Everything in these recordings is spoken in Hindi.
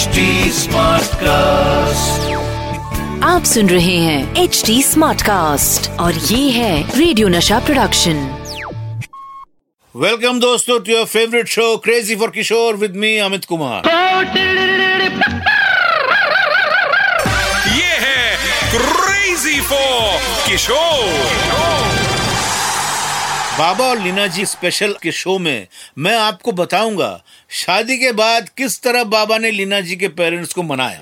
HD कास्ट आप सुन रहे हैं एच डी स्मार्ट कास्ट और ये है रेडियो नशा प्रोडक्शन वेलकम दोस्तों to your favourite show crazy for Kishore with me Amit Kumar ये है क्रेजी फॉर किशोर बाबा और लीना जी स्पेशल के शो में मैं आपको बताऊँगा शादी के बाद किस तरह बाबा ने लीना जी के पेरेंट्स को मनाया।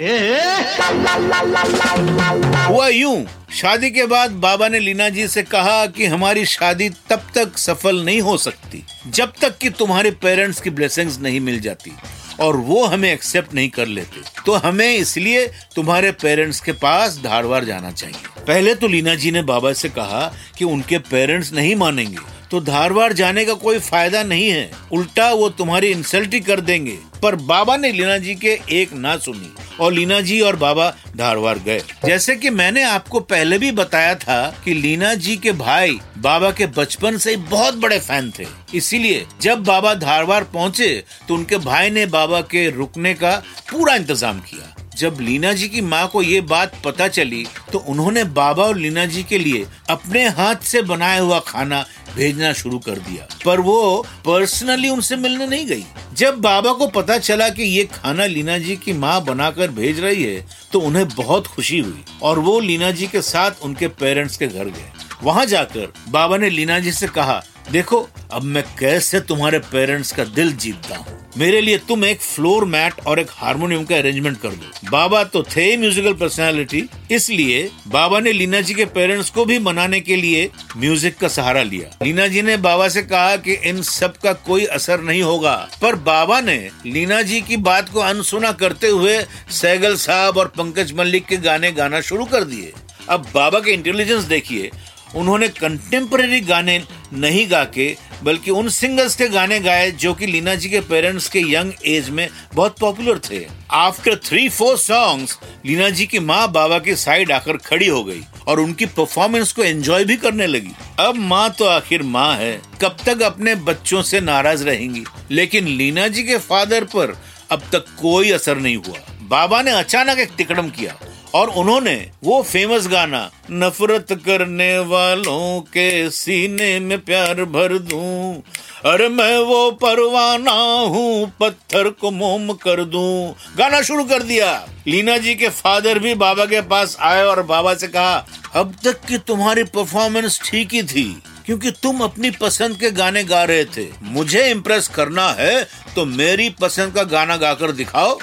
हुआ यूँ शादी के बाद बाबा ने लीना जी से कहा कि हमारी शादी तब तक सफल नहीं हो सकती जब तक कि तुम्हारे पेरेंट्स की ब्लेसिंग्स नहीं मिल जाती और वो हमें एक्सेप्ट नहीं कर लेते। तो हमें इसलिए तुम्हारे पेरेंट्स के पास धारवाड़ जाना चाहिए। पहले तो लीना जी ने बाबा से कहा कि उनके पेरेंट्स नहीं मानेंगे तो धारवाड़ जाने का कोई फ़ायदा नहीं है। उल्टा वो तुम्हारी इंसल्ट ही कर देंगे। पर बाबा ने लीना जी के एक ना सुनी और लीना जी और बाबा धारवाड़ गए। जैसे कि मैंने आपको पहले भी बताया था कि लीना जी के भाई बाबा के बचपन से बहुत बड़े फ़ैन थे। इसीलिए जब बाबा धारवाड़ पहुँचे तो उनके भाई ने बाबा के रुकने का पूरा इंतज़ाम किया। जब लीना जी की माँ को ये बात पता चली तो उन्होंने बाबा और लीना जी के लिए अपने हाथ से बनाया हुआ खाना भेजना शुरू कर दिया। पर वो पर्सनली उनसे मिलने नहीं गई। जब बाबा को पता चला कि ये खाना लीना जी की माँ बनाकर भेज रही है तो उन्हें बहुत खुशी हुई और वो लीना जी के साथ उनके पेरेंट्स के घर गए। वहाँ जाकर बाबा ने लीना जी से कहा, देखो अब मैं कैसे तुम्हारे पेरेंट्स का दिल जीतता हूँ? मेरे लिए तुम एक फ्लोर मैट और एक हारमोनियम का अरेंजमेंट कर दो। बाबा तो थे म्यूजिकल पर्सनालिटी इसलिए बाबा ने लीना जी के पेरेंट्स को भी मनाने के लिए म्यूज़िक का सहारा लिया। लीना जी ने बाबा से कहा कि इन सब का कोई असर नहीं होगा, पर बाबा ने लीना जी की बात को अनसुना करते हुए सैगल साहब और पंकज मल्लिक के गाने गाना शुरू कर दिए। अब बाबा के इंटेलिजेंस देखिए, उन्होंने कंटेम्पररी गाने नहीं गा के बल्कि उन सिंगर्स के गाने गाए जो कि लीना जी के पेरेंट्स के यंग एज में बहुत पॉपुलर थे। After three four songs Leena ji की माँ बाबा की साइड आकर खड़ी हो गई और उनकी परफॉर्मेंस को एंजॉय भी करने लगी। अब माँ तो आखिर माँ है। कब तक अपने बच्चों से नाराज़ रहेंगी? लेकिन लीना जी के फादर पर अब तक कोई असर नहीं हुआ। बाबा ने अचानक एक तिकड़म किया। और उन्होंने वो फ़ेमस गाना, नफरत करने वालों के सीने में प्यार भर दूँ। अरे मैं वो परवाना हूँ, पत्थर को मोम कर दूँ। गाना शुरू कर दिया। लीना जी के फादर भी बाबा के पास आए और बाबा से कहा, अब तक की तुम्हारी परफॉर्मेंस ठीक ही थी, क्योंकि तुम अपनी पसंद के गाने गा रहे थे। मुझे इम्प्रेस करना है तो मेरी पसंद का गाना गाकर दिखाओ।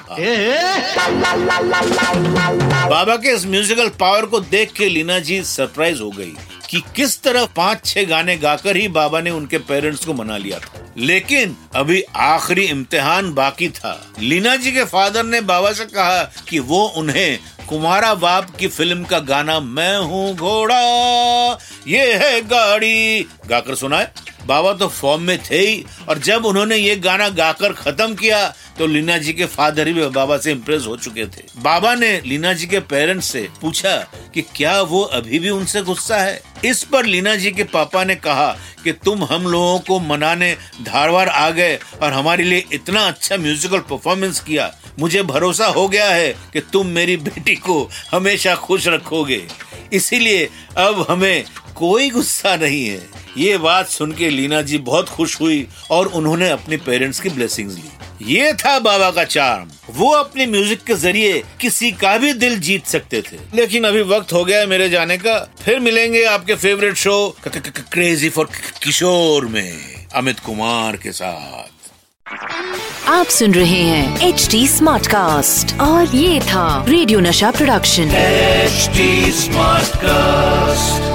बाबा के इस म्यूजिकल पावर को देख के लीना जी सरप्राइज़ हो गई कि किस तरह पाँच छह गाने गाकर ही बाबा ने उनके पेरेंट्स को मना लिया था। लेकिन अभी आखिरी इम्तिहान बाकी था। लीना जी के फादर ने बाबा से कहा कि वो उन्हें कुमारा बाप की फ़िल्म का गाना मैं हूँ घोड़ा, ये है गाड़ी। गाकर सुनाए, बाबा तो फॉर्म में थे ही और जब उन्होंने ये गाना गाकर खत्म किया तो लीना जी के फादर ही बाबा से इम्प्रेस हो चुके थे। बाबा ने लीना जी के पेरेंट्स से पूछा कि क्या वो अभी भी उनसे गुस्सा है? इस पर लीना जी के पापा ने कहा कि तुम हम लोगों को मनाने धारवाड़ आ गए और हमारे लिए इतना अच्छा म्यूजिकल परफॉर्मेंस किया। मुझे भरोसा हो गया है कि तुम मेरी बेटी को हमेशा खुश रखोगे। इसीलिए अब हमें कोई गुस्सा नहीं है। ये बात सुन के लीना जी बहुत खुश हुई और उन्होंने अपने पेरेंट्स की ब्लेसिंग्स ली। ये था बाबा का चार्म वो अपने म्यूज़िक के ज़रिए किसी का भी दिल जीत सकते थे। लेकिन अभी वक्त हो गया है मेरे जाने का। फिर मिलेंगे आपके favourite show crazy for Kishore में अमित कुमार के साथ। आप सुन रहे हैं एच डी स्मार्ट कास्ट और ये था radio Nasha production H smart Smartcast.